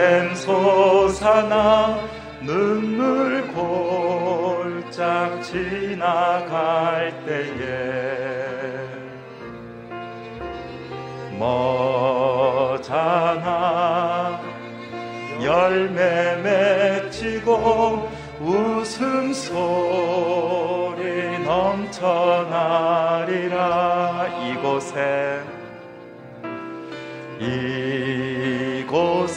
샘솟아나 눈물 골짝 지나갈 때에 머잖아 열매 맺히고 웃음소리 넘쳐나리라 이곳에.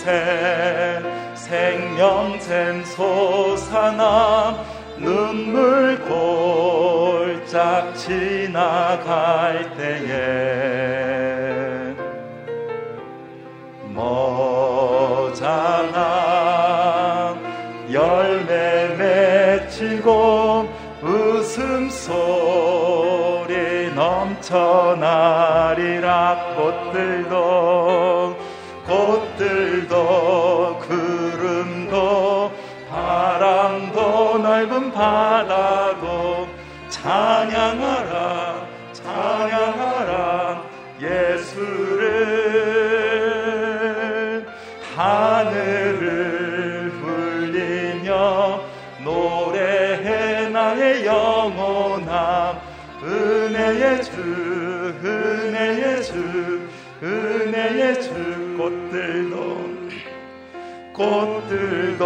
새 생명샘 솟아남 눈물 골짝 지나갈 때에 머잖아 열매 맺히고 웃음소리 넘쳐나리라 꽃들도 하늘도 꽃들도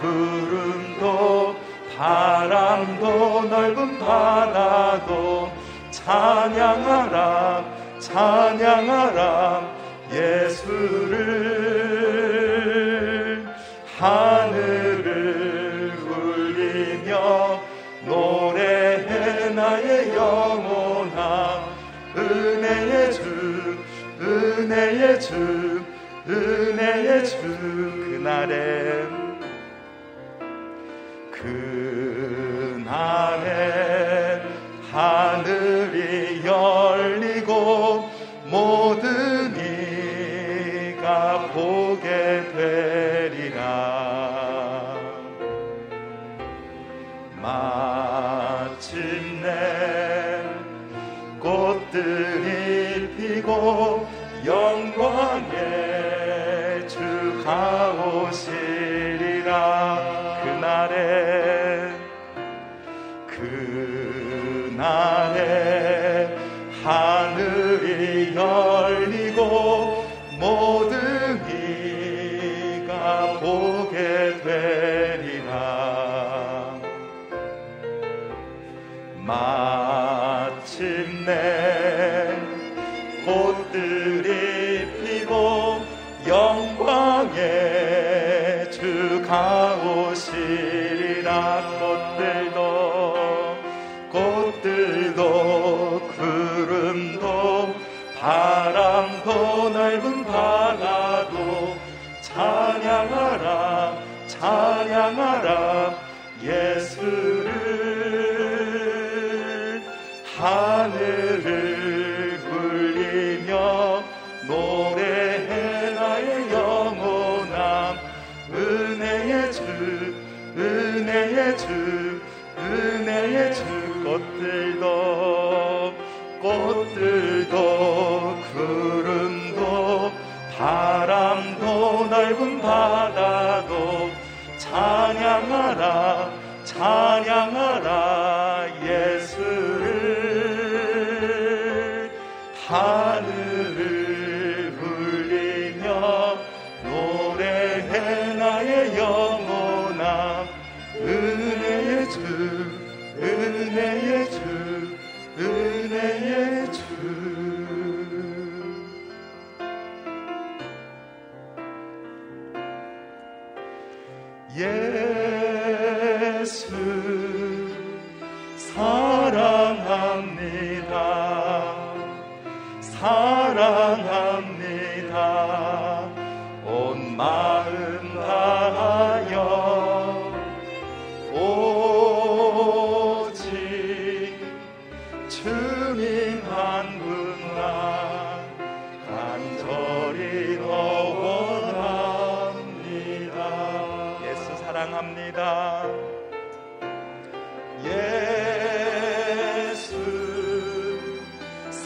구름도 바람도 넓은 바다도 찬양하라 찬양하라 예수를. 하늘을 울리며 노래해 나의 영혼아 은혜의 주 은혜의 주. 내주 그날에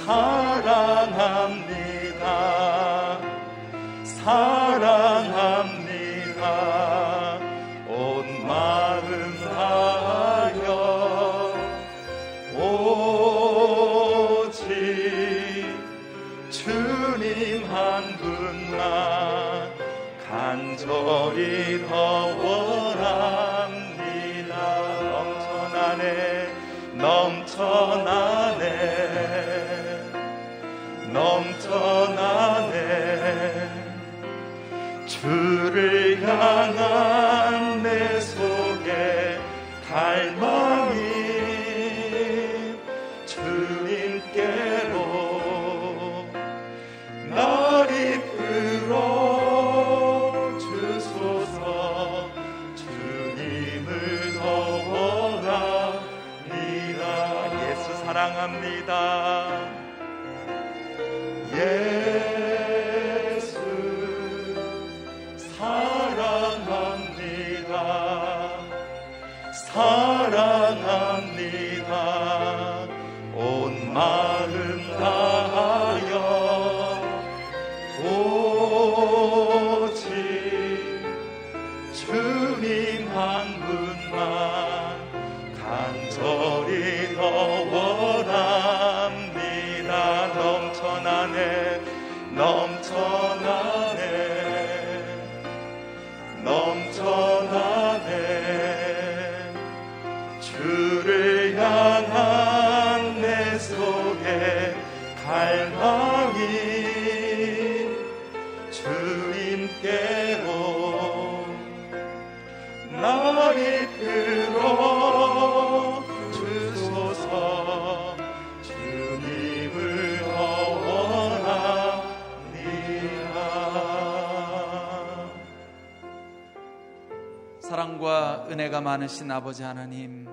사랑합니다. 사랑합니다. 주 사랑과 은혜가 많으신 아버지 하나님,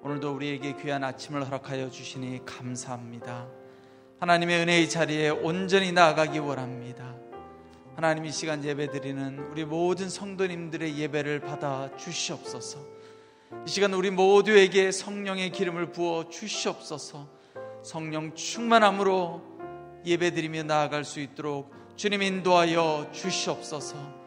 오늘도 우리에게 귀한 아침을 허락하여 주시니 감사합니다. 하나님의 은혜의 자리에 온전히 나아가기 원합니다. 하나님 이 시간 예배 드리는 우리 모든 성도님들의 예배를 받아 주시옵소서. 이 시간 우리 모두에게 성령의 기름을 부어 주시옵소서. 성령 충만함으로 예배 드리며 나아갈 수 있도록 주님 인도하여 주시옵소서.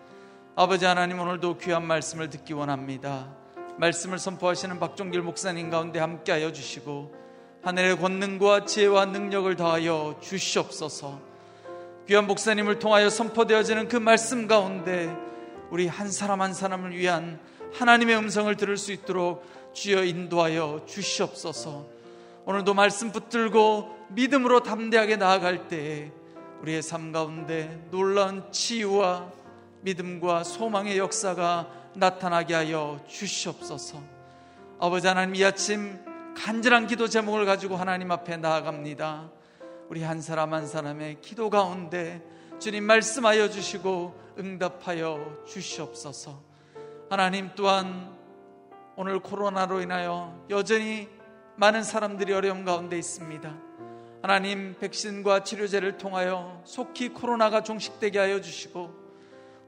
아버지 하나님 오늘도 귀한 말씀을 듣기 원합니다. 말씀을 선포하시는 박종길 목사님 가운데 함께하여 주시고 하늘의 권능과 지혜와 능력을 더하여 주시옵소서. 귀한 목사님을 통하여 선포되어지는 그 말씀 가운데 우리 한 사람 한 사람을 위한 하나님의 음성을 들을 수 있도록 주여 인도하여 주시옵소서. 오늘도 말씀 붙들고 믿음으로 담대하게 나아갈 때에 우리의 삶 가운데 놀라운 치유와 믿음과 소망의 역사가 나타나게 하여 주시옵소서. 아버지 하나님 이 아침 간절한 기도 제목을 가지고 하나님 앞에 나아갑니다. 우리 한 사람 한 사람의 기도 가운데 주님 말씀하여 주시고 응답하여 주시옵소서. 하나님 또한 오늘 코로나로 인하여 여전히 많은 사람들이 어려움 가운데 있습니다. 하나님 백신과 치료제를 통하여 속히 코로나가 종식되게 하여 주시고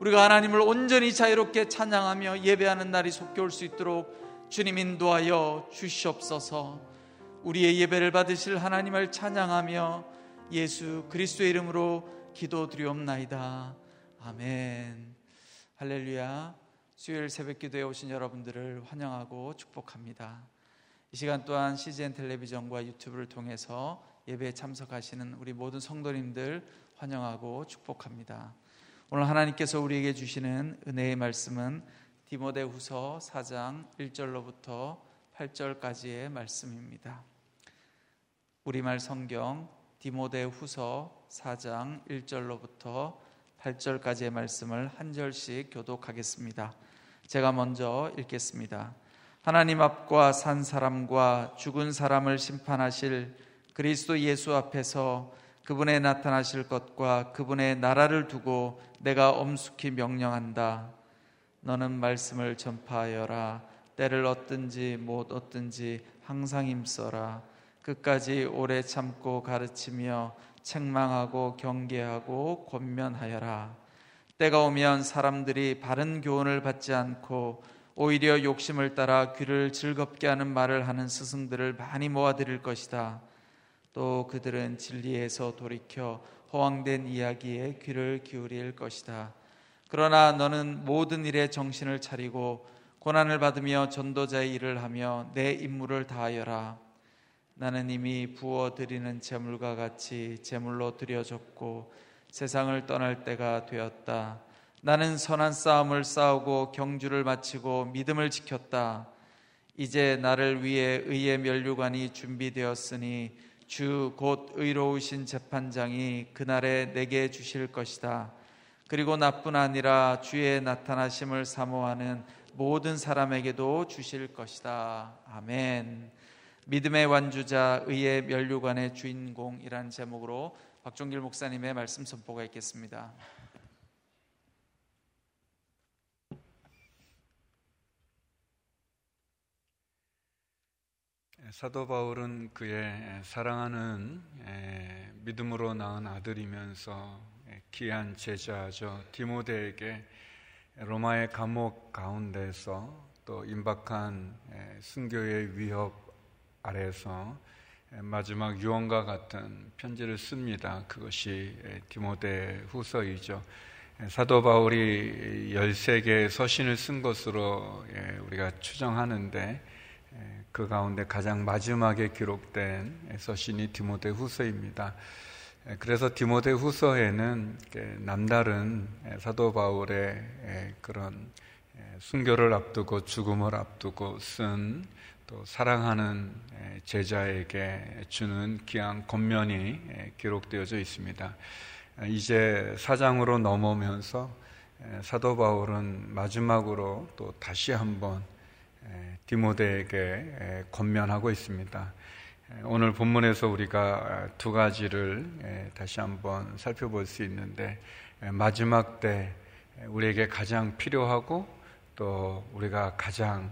우리가 하나님을 온전히 자유롭게 찬양하며 예배하는 날이 속히 올수 있도록 주님 인도하여 주시옵소서. 우리의 예배를 받으실 하나님을 찬양하며 예수 그리스도의 이름으로 기도드리옵나이다. 아멘. 할렐루야. 수요일 새벽 기도에 오신 여러분들을 환영하고 축복합니다. 이 시간 또한 CGN 텔레비전과 유튜브를 통해서 예배에 참석하시는 우리 모든 성도님들 환영하고 축복합니다. 오늘 하나님께서 우리에게 주시는 은혜의 말씀은 디모데후서 4장 1절로부터 8절까지의 말씀입니다. 우리말 성경 디모데후서 4장 1절로부터 8절까지의 말씀을 한 절씩 교독하겠습니다. 제가 먼저 읽겠습니다. 하나님 앞과 산 사람과 죽은 사람을 심판하실 그리스도 예수 앞에서 그분의 나타나실 것과 그분의 나라를 두고 내가 엄숙히 명령한다. 너는 말씀을 전파하여라. 때를 얻든지 못 얻든지 항상 힘써라. 끝까지 오래 참고 가르치며 책망하고 경계하고 권면하여라. 때가 오면 사람들이 바른 교훈을 받지 않고 오히려 욕심을 따라 귀를 즐겁게 하는 말을 하는 스승들을 많이 모아들일 것이다. 또 그들은 진리에서 돌이켜 허황된 이야기에 귀를 기울일 것이다. 그러나 너는 모든 일에 정신을 차리고 고난을 받으며 전도자의 일을 하며 내 임무를 다하여라. 나는 이미 부어 드리는 제물과 같이 제물로 드려졌고 세상을 떠날 때가 되었다. 나는 선한 싸움을 싸우고 경주를 마치고 믿음을 지켰다. 이제 나를 위해 의의 면류관이 준비되었으니 주 곧 의로우신 재판장이 그날에 내게 주실 것이다. 그리고 나뿐 아니라 주의 나타나심을 사모하는 모든 사람에게도 주실 것이다. 아멘. 믿음의 완주자, 의의 면류관의 주인공이라는 제목으로 박종길 목사님의 말씀 선포가 있겠습니다. 사도 바울은 그의 사랑하는 믿음으로 낳은 아들이면서 귀한 제자죠. 디모데에게 로마의 감옥 가운데서 또 임박한 순교의 위협 아래서 마지막 유언과 같은 편지를 씁니다. 그것이 디모데 후서이죠. 사도 바울이 13개의 서신을 쓴 것으로 우리가 추정하는데 그 가운데 가장 마지막에 기록된 서신이 디모데 후서입니다. 그래서 디모데 후서에는 남다른 사도 바울의 그런 순교를 앞두고 죽음을 앞두고 쓴 또 사랑하는 제자에게 주는 귀한 권면이 기록되어져 있습니다. 이제 사장으로 넘어오면서 사도 바울은 마지막으로 또 다시 한번 디모데에게 권면하고 있습니다. 오늘 본문에서 우리가 두 가지를 다시 한번 살펴볼 수 있는데 마지막 때 우리에게 가장 필요하고 또 우리가 가장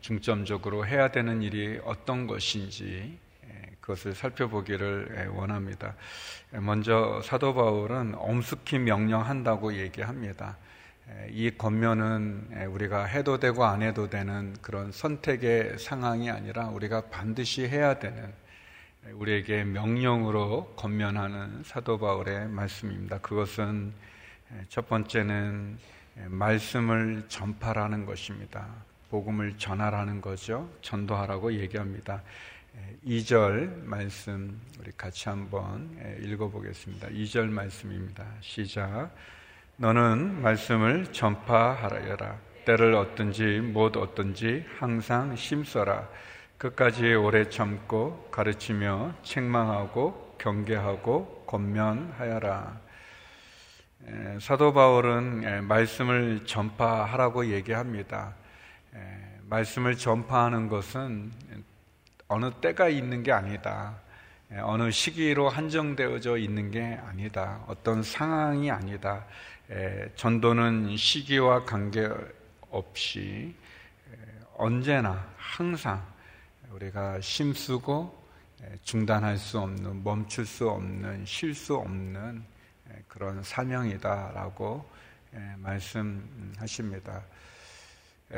중점적으로 해야 되는 일이 어떤 것인지 그것을 살펴보기를 원합니다. 먼저 사도 바울은 엄숙히 명령한다고 얘기합니다. 이 권면은 우리가 해도 되고 안 해도 되는 그런 선택의 상황이 아니라 우리가 반드시 해야 되는 우리에게 명령으로 권면하는 사도 바울의 말씀입니다. 그것은 첫 번째는 말씀을 전파라는 것입니다. 복음을 전하라는 거죠. 전도하라고 얘기합니다. 2절 말씀 우리 같이 한번 읽어보겠습니다. 2절 말씀입니다. 시작. 너는 말씀을 전파하여라. 때를 얻든지 못 얻든지 항상 심써라. 끝까지 오래 참고 가르치며 책망하고 경계하고 권면하여라. 사도 바울은 말씀을 전파하라고 얘기합니다. 말씀을 전파하는 것은 어느 때가 있는 게 아니다. 어느 시기로 한정되어져 있는 게 아니다. 어떤 상황이 아니다. 전도는 시기와 관계없이 언제나 항상 우리가 심쓰고 중단할 수 없는 멈출 수 없는 쉴 수 없는 그런 사명이다라고 말씀하십니다.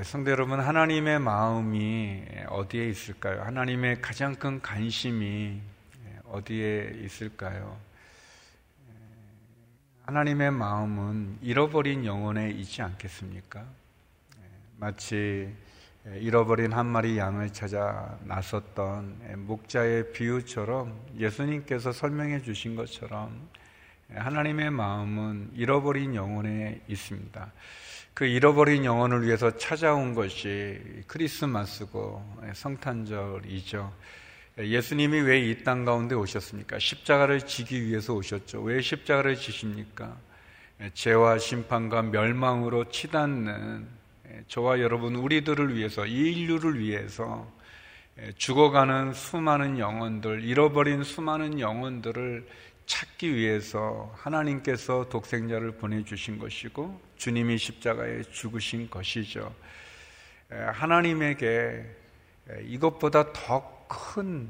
성대 여러분, 하나님의 마음이 어디에 있을까요? 하나님의 가장 큰 관심이 어디에 있을까요? 하나님의 마음은 잃어버린 영혼에 있지 않겠습니까? 마치 잃어버린 한 마리 양을 찾아 나섰던 목자의 비유처럼 예수님께서 설명해 주신 것처럼 하나님의 마음은 잃어버린 영혼에 있습니다. 그 잃어버린 영혼을 위해서 찾아온 것이 크리스마스고 성탄절이죠. 예수님이 왜 이 땅 가운데 오셨습니까? 십자가를 지기 위해서 오셨죠. 왜 십자가를 지십니까? 죄와 심판과 멸망으로 치닫는 저와 여러분 우리들을 위해서 이 인류를 위해서 죽어가는 수많은 영혼들, 잃어버린 수많은 영혼들을 찾기 위해서 하나님께서 독생자를 보내주신 것이고 주님이 십자가에 죽으신 것이죠. 하나님에게 이것보다 더 큰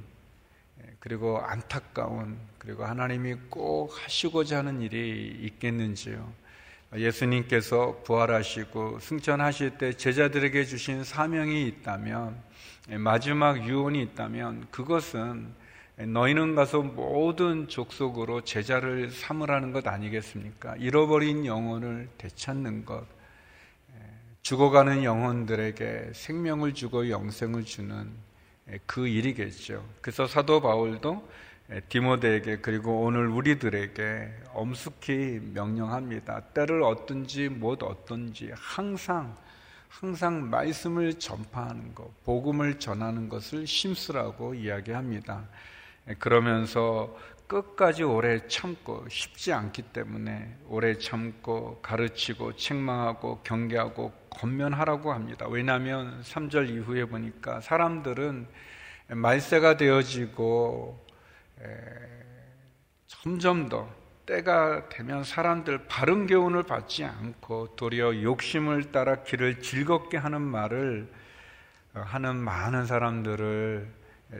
그리고 안타까운 그리고 하나님이 꼭 하시고자 하는 일이 있겠는지요. 예수님께서 부활하시고 승천하실 때 제자들에게 주신 사명이 있다면 마지막 유언이 있다면 그것은 너희는 가서 모든 족속으로 제자를 삼으라는 것 아니겠습니까? 잃어버린 영혼을 되찾는 것, 죽어가는 영혼들에게 생명을 주고 영생을 주는 그 일이겠죠. 그래서 사도 바울도 디모데에게 그리고 오늘 우리들에게 엄숙히 명령합니다. 때를 얻든지 못 얻든지 항상 항상 말씀을 전파하는 것, 복음을 전하는 것을 심쓰라고 이야기합니다. 그러면서 끝까지 오래 참고 쉽지 않기 때문에 오래 참고 가르치고 책망하고 경계하고 권면하라고 합니다. 왜냐하면 3절 이후에 보니까 사람들은 말세가 되어지고 점점 더 때가 되면 사람들 바른 교훈을 받지 않고 도리어 욕심을 따라 길을 즐겁게 하는 말을 하는 많은 사람들을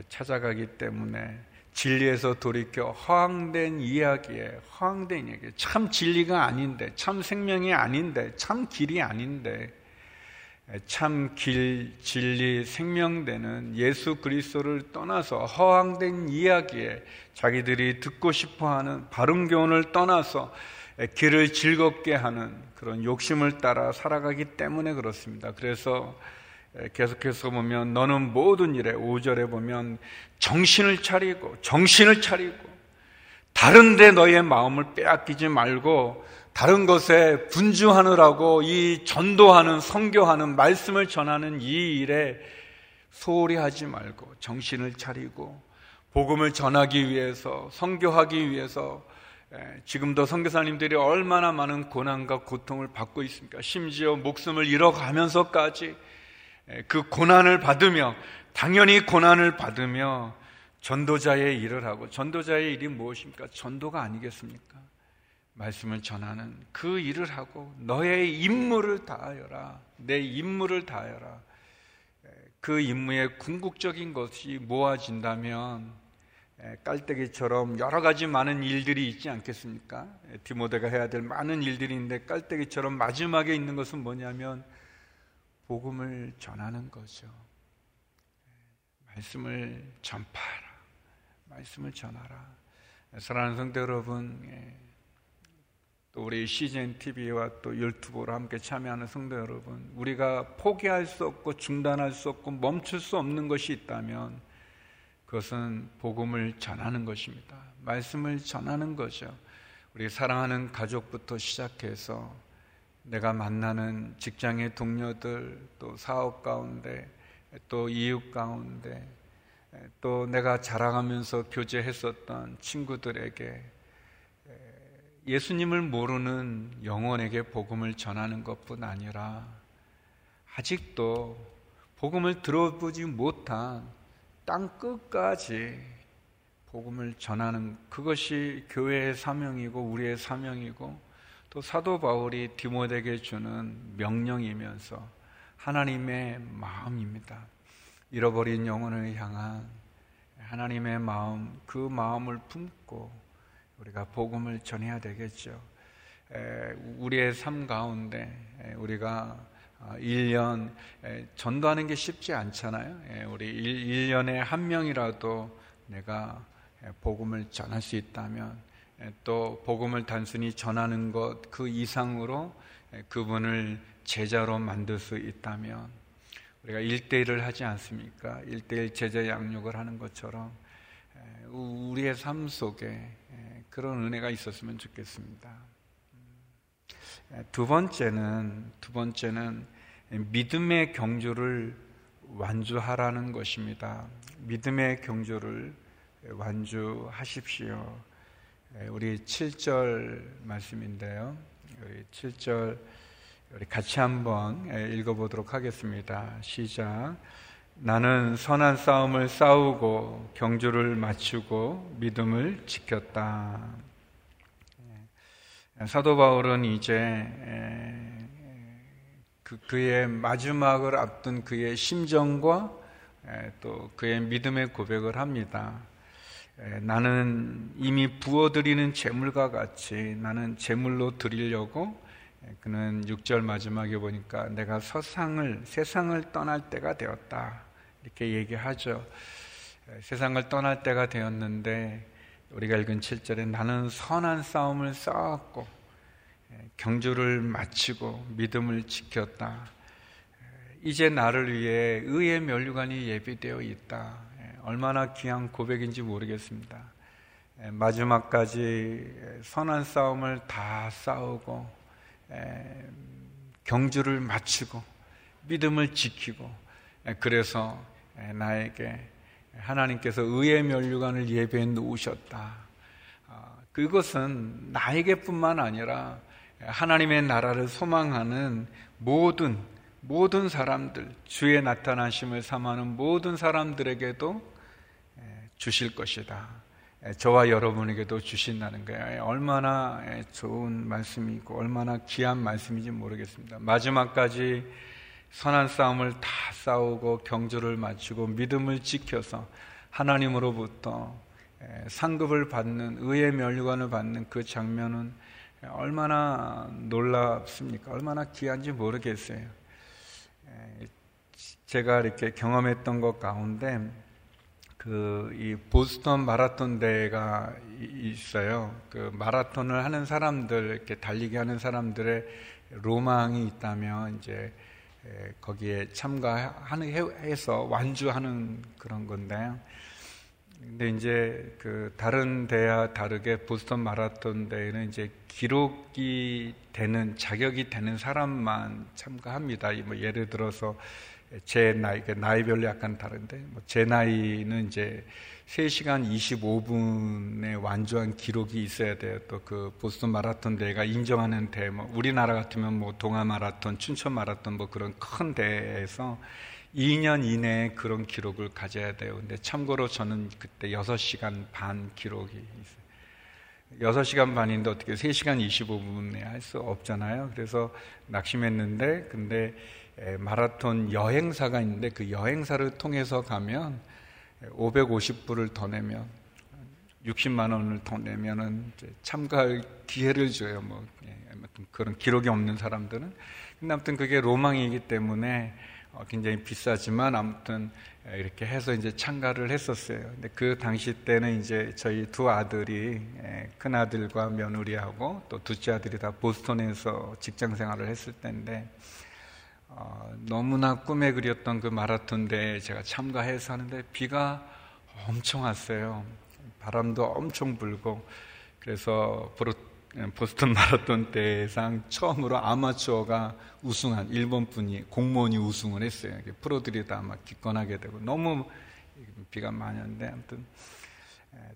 찾아가기 때문에 진리에서 돌이켜 허황된 이야기에 허황된 이야기 참 진리가 아닌데 참 생명이 아닌데 참 길이 아닌데 참 길, 진리, 생명되는 예수 그리스도를 떠나서 허황된 이야기에 자기들이 듣고 싶어하는 바른 교훈을 떠나서 길을 즐겁게 하는 그런 욕심을 따라 살아가기 때문에 그렇습니다. 그래서 계속해서 보면 너는 모든 일에 5절에 보면 정신을 차리고 정신을 차리고 다른데 너의 마음을 빼앗기지 말고 다른 것에 분주하느라고 이 전도하는 선교하는 말씀을 전하는 이 일에 소홀히 하지 말고 정신을 차리고 복음을 전하기 위해서 선교하기 위해서 지금도 선교사님들이 얼마나 많은 고난과 고통을 받고 있습니까? 심지어 목숨을 잃어가면서까지 그 고난을 받으며 당연히 고난을 받으며 전도자의 일을 하고 전도자의 일이 무엇입니까? 전도가 아니겠습니까? 말씀을 전하는 그 일을 하고 너의 임무를 다하여라. 내 임무를 다하여라. 그 임무의 궁극적인 것이 모아진다면 깔때기처럼 여러 가지 많은 일들이 있지 않겠습니까? 디모데가 해야 될 많은 일들이 있는데 깔때기처럼 마지막에 있는 것은 뭐냐면 복음을 전하는 거죠. 말씀을 전파하라. 말씀을 전하라. 사랑하는 성도 여러분, 예, 또 우리 CGN TV와 또 유튜브로 함께 참여하는 성도 여러분, 우리가 포기할 수 없고 중단할 수 없고 멈출 수 없는 것이 있다면 그것은 복음을 전하는 것입니다. 말씀을 전하는 거죠. 우리 사랑하는 가족부터 시작해서 내가 만나는 직장의 동료들, 또 사업 가운데, 또 이웃 가운데, 또 내가 자랑하면서 교제했었던 친구들에게 예수님을 모르는 영혼에게 복음을 전하는 것뿐 아니라 아직도 복음을 들어보지 못한 땅 끝까지 복음을 전하는 그것이 교회의 사명이고 우리의 사명이고 또 사도 바울이 디모데에게 주는 명령이면서 하나님의 마음입니다. 잃어버린 영혼을 향한 하나님의 마음, 그 마음을 품고 우리가 복음을 전해야 되겠죠. 우리의 삶 가운데 우리가 1년 전도하는 게 쉽지 않잖아요. 우리 1년에 한 명이라도 내가 복음을 전할 수 있다면 또 복음을 단순히 전하는 것 그 이상으로 그분을 제자로 만들 수 있다면 우리가 일대일을 하지 않습니까? 일대일 제자 양육을 하는 것처럼 우리의 삶 속에 그런 은혜가 있었으면 좋겠습니다. 두 번째는 두 번째는 믿음의 경주를 완주하라는 것입니다. 믿음의 경주를 완주하십시오. 우리 7절 말씀인데요. 우리 7절 우리 같이 한번 읽어보도록 하겠습니다. 시작. 나는 선한 싸움을 싸우고 경주를 마치고 믿음을 지켰다. 사도 바울은 이제 그, 그의 마지막을 앞둔 그의 심정과 또 그의 믿음의 고백을 합니다. 나는 이미 부어드리는 재물과 같이 나는 재물로 드리려고 그는 6절 마지막에 보니까 내가 서상을 세상을 떠날 때가 되었다 이렇게 얘기하죠. 세상을 떠날 때가 되었는데 우리가 읽은 7절에 나는 선한 싸움을 싸웠고 경주를 마치고 믿음을 지켰다. 이제 나를 위해 의의 면류관이 예비되어 있다. 얼마나 귀한 고백인지 모르겠습니다. 마지막까지 선한 싸움을 다 싸우고 경주를 마치고 믿음을 지키고 그래서 나에게 하나님께서 의의 면류관을 예배해 놓으셨다. 아, 그것은 나에게뿐만 아니라 하나님의 나라를 소망하는 모든 모든 사람들 주의 나타나심을 삼하는 모든 사람들에게도 주실 것이다. 저와 여러분에게도 주신다는 거예요. 얼마나 좋은 말씀이고 얼마나 귀한 말씀인지 모르겠습니다. 마지막까지 선한 싸움을 다 싸우고 경주를 마치고 믿음을 지켜서 하나님으로부터 상급을 받는 의의 멸류관을 받는 그 장면은 얼마나 놀랍습니까? 얼마나 귀한지 모르겠어요. 제가 이렇게 경험했던 것 가운데 그 이 보스턴 마라톤 대회가 있어요. 그 마라톤을 하는 사람들 이렇게 달리기 하는 사람들의 로망이 있다면 이제 거기에 참가하는 해서 완주하는 그런 건데요. 근데 이제 그 다른 대와 다르게 보스턴 마라톤 대회는 이제 기록이 되는 자격이 되는 사람만 참가합니다. 뭐 예를 들어서 제 나이, 나이별로 약간 다른데, 뭐제 나이는 이제 3시간 25분에 완주한 기록이 있어야 돼요. 또 그 보스턴 마라톤 대회가 인정하는 대회, 뭐 우리나라 같으면 뭐 동아 마라톤, 춘천 마라톤 뭐 그런 큰 대회에서 2년 이내에 그런 기록을 가져야 돼요. 근데 참고로 저는 그때 6시간 반 기록이 있어요. 6시간 반인데 어떻게 3시간 25분에 할 수 없잖아요. 그래서 낙심했는데, 근데 마라톤 여행사가 있는데 그 여행사를 통해서 가면 550불을 더 내면 60만 원을 더 내면은 참가할 기회를 줘요. 뭐 예, 그런 기록이 없는 사람들은. 근데 아무튼 그게 로망이기 때문에 어, 굉장히 비싸지만 아무튼 이렇게 해서 이제 참가를 했었어요. 근데 그 당시 때는 이제 저희 두 아들이 큰 아들과 며느리하고 또 둘째 아들이 다 보스턴에서 직장 생활을 했을 때인데 어, 너무나 꿈에 그렸던 그 마라톤 대회에 제가 참가해서 하는데 비가 엄청 왔어요. 바람도 엄청 불고 그래서 보스턴 마라톤 대상 처음으로 아마추어가 우승한 일본 분이 공무원이 우승을 했어요. 프로들이 다 막 기권하게 되고 너무 비가 많이 왔는데 아무튼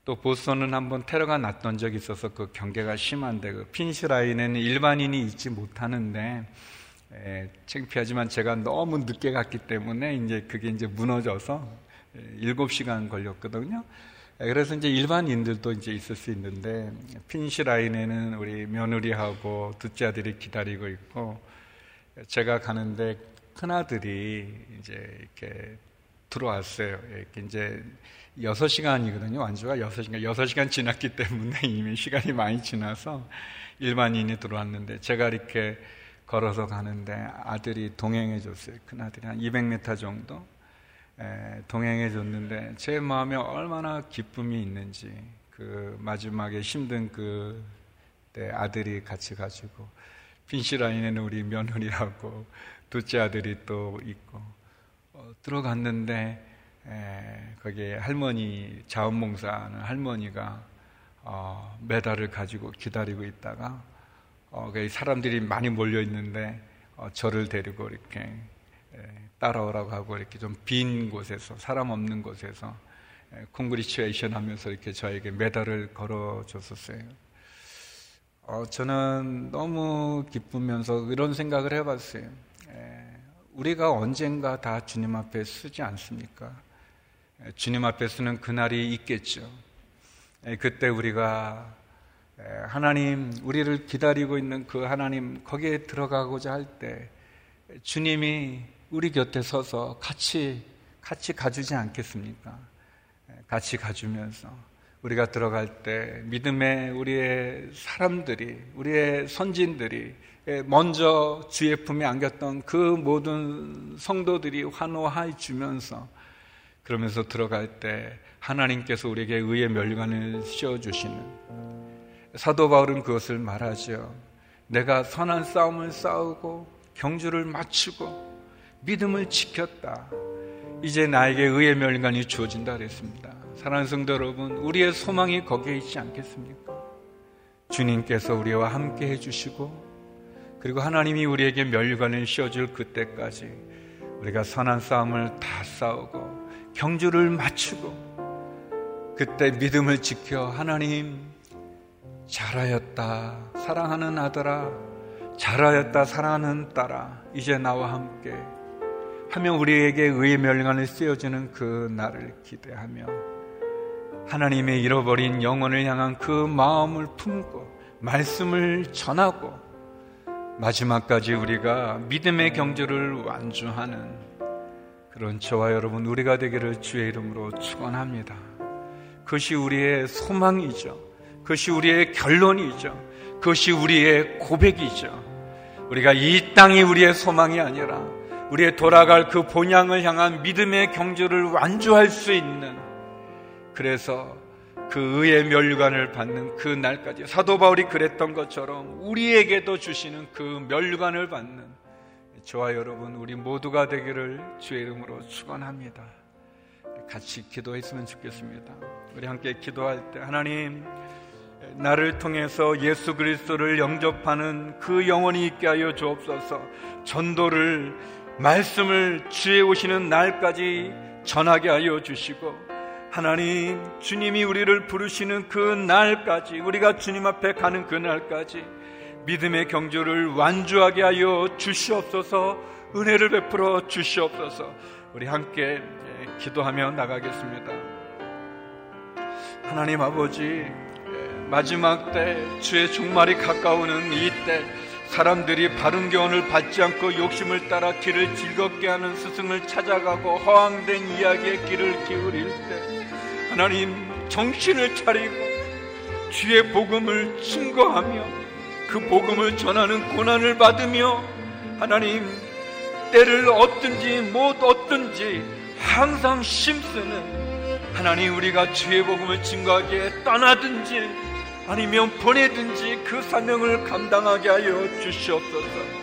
또 보스턴은 한번 테러가 났던 적이 있어서 그 경계가 심한데 그 핀시 라인에는 일반인이 있지 못하는데 에, 창피하지만 제가 너무 늦게 갔기 때문에 이제 그게 이제 무너져서 7시간 걸렸거든요. 그래서 이제 일반인들도 이제 있을 수 있는데 핀시 라인에는 우리 며느리하고 둘째 아들이 기다리고 있고 제가 가는데 큰 아들이 이제 이렇게 들어왔어요. 이렇게 이제 6시간이거든요. 완주가 6시간. 6시간 지났기 때문에 이미 시간이 많이 지나서 일반인이 들어왔는데 제가 이렇게 걸어서 가는데 아들이 동행해 줬어요. 큰 아들이 한 200m 정도 동행해 줬는데 제 마음에 얼마나 기쁨이 있는지 그 마지막에 힘든 그 때 아들이 같이 가지고 빈시라인에는 우리 며느리하고 둘째 아들이 또 있고 어, 들어갔는데 에, 거기에 할머니 자원봉사하는 할머니가 어, 메달을 가지고 기다리고 있다가 어, 사람들이 많이 몰려 있는데 어, 저를 데리고 이렇게 에, 따라오라고 하고 이렇게 좀 빈 곳에서 사람 없는 곳에서 콩그리치에이션 하면서 이렇게 저에게 메달을 걸어 줬었어요. 어, 저는 너무 기쁘면서 이런 생각을 해봤어요. 에, 우리가 언젠가 다 주님 앞에 쓰지 않습니까? 에, 주님 앞에 쓰는 그날이 있겠죠. 에, 그때 우리가 하나님, 우리를 기다리고 있는 그 하나님, 거기에 들어가고자 할 때, 주님이 우리 곁에 서서 같이, 같이 가주지 않겠습니까? 같이 가주면서, 우리가 들어갈 때, 믿음의 우리의 사람들이, 우리의 선진들이, 먼저 주의 품에 안겼던 그 모든 성도들이 환호해 주면서, 그러면서 들어갈 때 하나님께서 우리에게 의의 멸관을 씌워주시는 사도 바울은 그것을 말하죠. 내가 선한 싸움을 싸우고 경주를 마치고 믿음을 지켰다. 이제 나에게 의의 멸관이 주어진다 그랬습니다. 사랑하는 성도 여러분, 우리의 소망이 거기에 있지 않겠습니까? 주님께서 우리와 함께 해주시고, 그리고 하나님이 우리에게 멸관을 씌워줄 그때까지 우리가 선한 싸움을 다 싸우고, 경주를 마치고, 그때 믿음을 지켜 하나님, 잘하였다. 사랑하는 아들아, 잘하였다. 사랑하는 딸아, 이제 나와 함께 하며 우리에게 의의 멸관을 씌워주는 그 날을 기대하며 하나님의 잃어버린 영혼을 향한 그 마음을 품고 말씀을 전하고 마지막까지 우리가 믿음의 경주를 완주하는 그런 저와 여러분 우리가 되기를 주의 이름으로 축원합니다. 그것이 우리의 소망이죠. 그것이 우리의 결론이죠. 그것이 우리의 고백이죠. 우리가 이 땅이 우리의 소망이 아니라 우리의 돌아갈 그 본향을 향한 믿음의 경주를 완주할 수 있는 그래서 그 의의 멸관을 받는 그 날까지 사도 바울이 그랬던 것처럼 우리에게도 주시는 그 멸관을 받는 저와 여러분 우리 모두가 되기를 주의 이름으로 축원합니다. 같이 기도했으면 좋겠습니다. 우리 함께 기도할 때 하나님 나를 통해서 예수 그리스도를 영접하는 그 영혼이 있게 하여 주옵소서. 전도를 말씀을 주에 오시는 날까지 전하게 하여 주시고 하나님 주님이 우리를 부르시는 그 날까지 우리가 주님 앞에 가는 그 날까지 믿음의 경주를 완주하게 하여 주시옵소서 은혜를 베풀어 주시옵소서 우리 함께 기도하며 나가겠습니다 하나님 아버지 마지막 때 주의 종말이 가까우는 이때 사람들이 바른 교훈을 받지 않고 욕심을 따라 길을 즐겁게 하는 스승을 찾아가고 허황된 이야기에 길을 기울일 때 하나님 정신을 차리고 주의 복음을 증거하며 그 복음을 전하는 고난을 받으며 하나님 때를 얻든지 못 얻든지 항상 심쓰는 하나님 우리가 주의 복음을 증거하기에 떠나든지 아니면 보내든지 그 사명을 감당하게 하여 주시옵소서.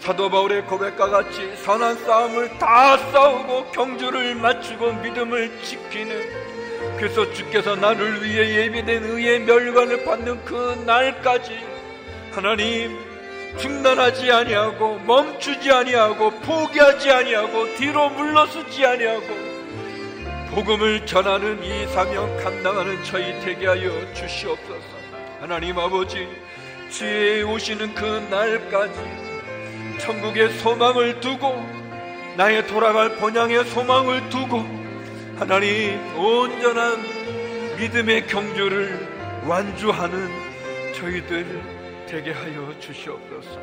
사도 바울의 고백과 같이 선한 싸움을 다 싸우고 경주를 마치고 믿음을 지키는 그래서 주께서 나를 위해 예비된 의의 멸관을 받는 그 날까지 하나님 중단하지 아니하고 멈추지 아니하고 포기하지 아니하고 뒤로 물러서지 아니하고 복음을 전하는 이 사명 감당하는 저희 되게 하여 주시옵소서. 하나님 아버지, 주에 오시는 그 날까지 천국의 소망을 두고 나의 돌아갈 본향의 소망을 두고 하나님 온전한 믿음의 경주를 완주하는 저희들 되게 하여 주시옵소서.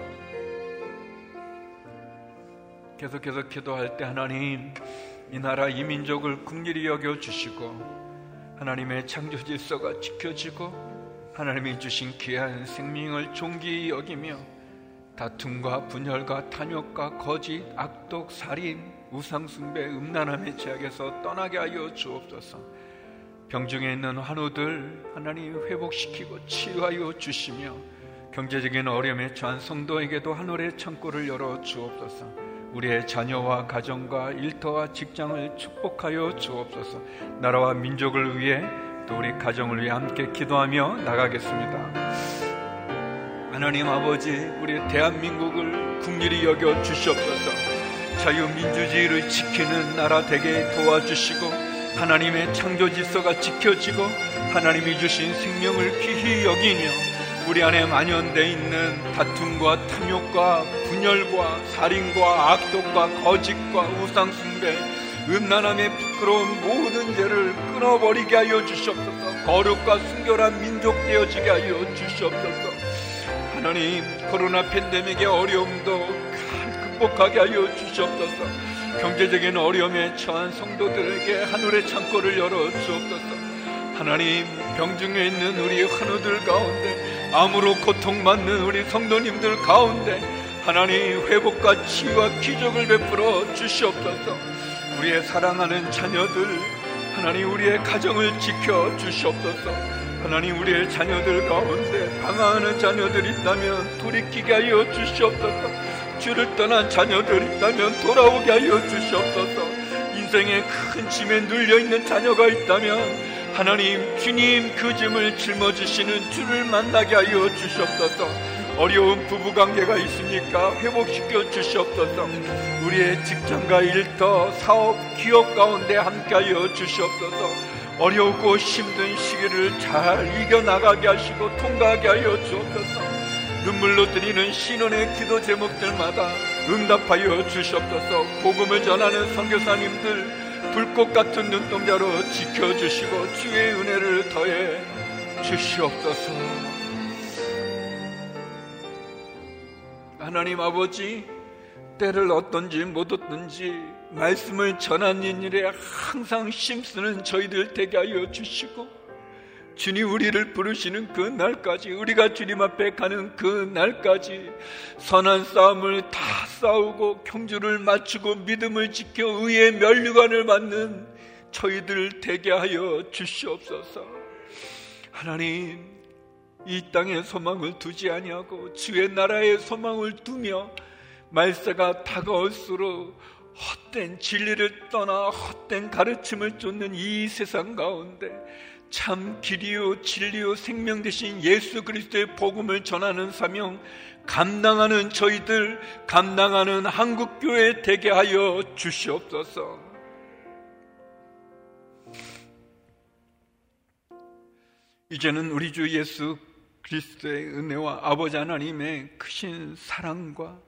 계속해서 기도할 때 하나님 이 나라 이 민족을 국리히 여겨 주시고 하나님의 창조 질서가 지켜지고 하나님이 주신 귀한 생명을 존귀히 여기며 다툼과 분열과 탐욕과 거짓, 악독, 살인, 우상숭배, 음란함의 죄악에서 떠나게 하여 주옵소서. 병중에 있는 환우들 하나님 회복시키고 치유하여 주시며 경제적인 어려움에 처한 성도에게도 하늘의 창고를 열어 주옵소서. 우리의 자녀와 가정과 일터와 직장을 축복하여 주옵소서. 나라와 민족을 위해 또 우리 가정을 위해 함께 기도하며 나가겠습니다. 하나님 아버지, 우리 대한민국을 국리히 여겨 주시옵소서. 자유민주주의를 지키는 나라 되게 도와주시고 하나님의 창조 질서가 지켜지고 하나님이 주신 생명을 귀히 여기며 우리 안에 만연되어 있는 다툼과 탐욕과 분열과 살인과 악독과 거짓과 우상숭배 음란함의 부끄러운 모든 죄를 끊어버리게 하여 주시옵소서. 거룩과 순결한 민족 되어지게 하여 주시옵소서. 하나님 코로나 팬데믹의 어려움도 극복하게 하여 주시옵소서. 경제적인 어려움에 처한 성도들에게 하늘의 창고를 열어 주옵소서. 하나님 병중에 있는 우리 환우들 가운데 암으로 고통받는 우리 성도님들 가운데 하나님 회복과 치유와 기적을 베풀어 주시옵소서 우리의 사랑하는 자녀들 하나님 우리의 가정을 지켜 주시옵소서. 하나님 우리의 자녀들 가운데 방황하는 자녀들 있다면 돌이키게 하여 주시옵소서. 주를 떠난 자녀들 있다면 돌아오게 하여 주시옵소서. 인생의 큰 짐에 눌려 있는 자녀가 있다면 하나님 주님 그 짐을 짊어지시는 주를 만나게 하여 주시옵소서 어려운 부부관계가 있습니까? 회복시켜 주시옵소서 우리의 직장과 일터 사업 기업 가운데 함께하여 주시옵소서 어렵고 힘든 시기를 잘 이겨나가게 하시고 통과하게 하여 주옵소서 눈물로 드리는 신원의 기도 제목들마다 응답하여 주시옵소서 복음을 전하는 선교사님들 불꽃 같은 눈동자로 지켜주시고 주의 은혜를 더해 주시옵소서. 하나님 아버지, 때를 얻든지 못 얻든지 말씀을 전하는 일에 항상 힘쓰는 저희들 되게 하여 주시고 주님 우리를 부르시는 그 날까지 우리가 주님 앞에 가는 그 날까지 선한 싸움을 다 싸우고 경주를 맞추고 믿음을 지켜 의의 면류관을 받는 저희들 되게 하여 주시옵소서. 하나님 이 땅에 소망을 두지 아니하고 주의 나라에 소망을 두며 말세가 다가올수록 헛된 진리를 떠나 헛된 가르침을 쫓는 이 세상 가운데 참 길이요 진리요 생명 되신 예수 그리스도의 복음을 전하는 사명 감당하는 저희들 감당하는 한국 교회 되게 하여 주시옵소서. 이제는 우리 주 예수 그리스도의 은혜와 아버지 하나님의 크신 사랑과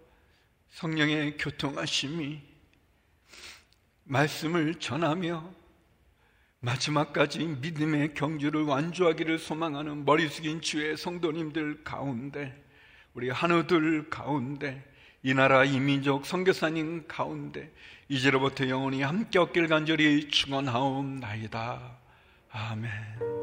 성령의 교통하심이 말씀을 전하며 마지막까지 믿음의 경주를 완주하기를 소망하는 머리 숙인 주의 성도님들 가운데 우리 한우들 가운데 이 나라 이민족 선교사님 가운데 이제로부터 영원히 함께 얻길 간절히 축원하옵나이다. 아멘.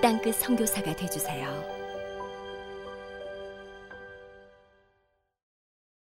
땅끝 성교사가 되주세요